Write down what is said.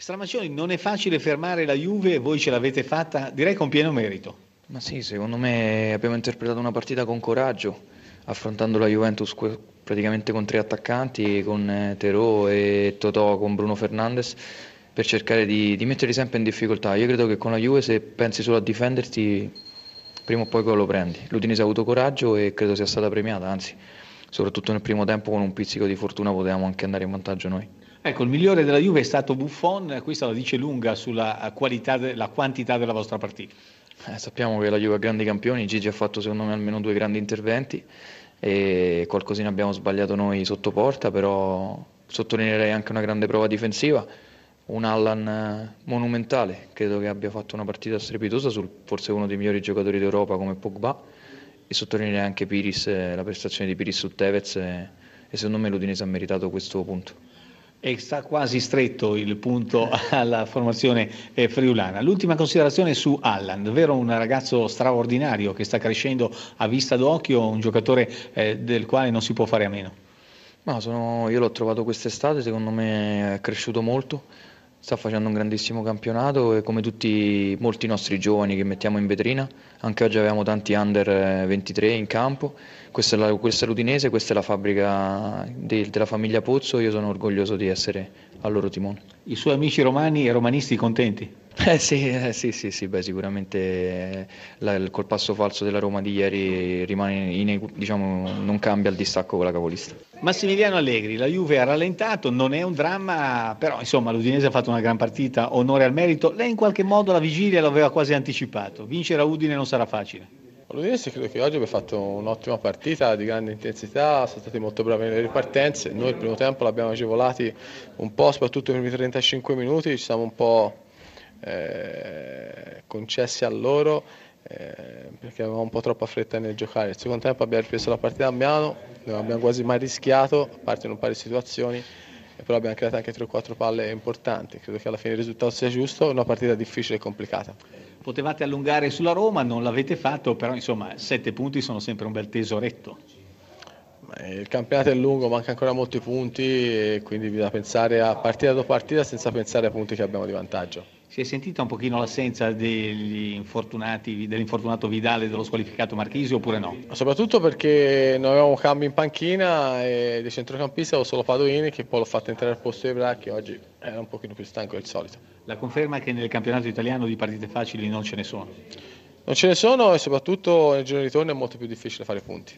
Stramaccioni, non è facile fermare la Juve, voi ce l'avete fatta, direi con pieno merito. Ma sì, secondo me abbiamo interpretato una partita con coraggio, affrontando la Juventus praticamente con tre attaccanti, con eh, Terò e Totò, con Bruno Fernandes, per cercare di, di metterli sempre in difficoltà. Io credo che con la Juve se pensi solo a difenderti, prima o poi lo prendi. L'Udinese ha avuto coraggio e credo sia stata premiata, anzi, soprattutto nel primo tempo con un pizzico di fortuna potevamo anche andare in vantaggio noi. Ecco, il migliore della Juve è stato Buffon, questa la dice lunga sulla qualità, la quantità della vostra partita. Eh, sappiamo che la Juve ha grandi campioni, Gigi ha fatto secondo me almeno due grandi interventi e qualcosina abbiamo sbagliato noi sotto porta, però sottolineerei anche una grande prova difensiva, un Allan eh, monumentale, credo che abbia fatto una partita strepitosa su forse uno dei migliori giocatori d'Europa come Pogba e sottolineerei anche Piris, eh, la prestazione di Piris su Tevez e, e secondo me l'Udinese ha meritato questo punto e sta quasi stretto il punto alla formazione eh, friulana. L'ultima considerazione su Allan, davvero un ragazzo straordinario che sta crescendo a vista d'occhio, un giocatore eh, del quale non si può fare a meno. No, sono, io l'ho trovato quest'estate, secondo me è cresciuto molto, sta facendo un grandissimo campionato e come tutti molti nostri giovani che mettiamo in vetrina, anche oggi avevamo tanti under 23 eh, in campo, questa è, la, questa è l'Udinese, questa è la fabbrica de, della famiglia Pozzo, io sono orgoglioso di essere al loro timone. I suoi amici romani e romanisti contenti? Eh sì, eh sì, sì, sì beh, sicuramente eh, la, il colpasso falso della Roma di ieri rimane in, diciamo, non cambia il distacco con la capolista. Massimiliano Allegri, la Juve ha rallentato, non è un dramma, però insomma l'Udinese ha fatto una gran partita, onore al merito. Lei in qualche modo la vigilia lo aveva quasi anticipato, vincere a Udine non sarà facile. L'Udinese credo che oggi abbia fatto un'ottima partita di grande intensità, sono stati molto bravi nelle ripartenze, noi il primo tempo l'abbiamo agevolati un po', soprattutto nei primi 35 minuti, ci siamo un po' eh, concessi a loro eh, perché avevamo un po' troppa fretta nel giocare. Il secondo tempo abbiamo ripreso la partita a Miano, non abbiamo quasi mai rischiato, a parte in un paio di situazioni, però abbiamo creato anche 3-4 palle importanti. Credo che alla fine il risultato sia giusto, una partita difficile e complicata. Potevate allungare sulla Roma, non l'avete fatto, però insomma 7 punti sono sempre un bel tesoretto. Il campionato è lungo, manca ancora molti punti e quindi bisogna pensare a partita dopo partita senza pensare ai punti che abbiamo di vantaggio. Si è sentita un pochino l'assenza dell'infortunato Vidale dello squalificato Marchisi oppure no? Soprattutto perché non avevamo cambi in panchina e di centrocampista avevo solo Padoini che poi l'ho fatto entrare al posto di Bracchi oggi era un pochino più stanco del solito. La conferma è che nel campionato italiano di partite facili non ce ne sono? Non ce ne sono e soprattutto nel giorno di ritorno è molto più difficile fare punti.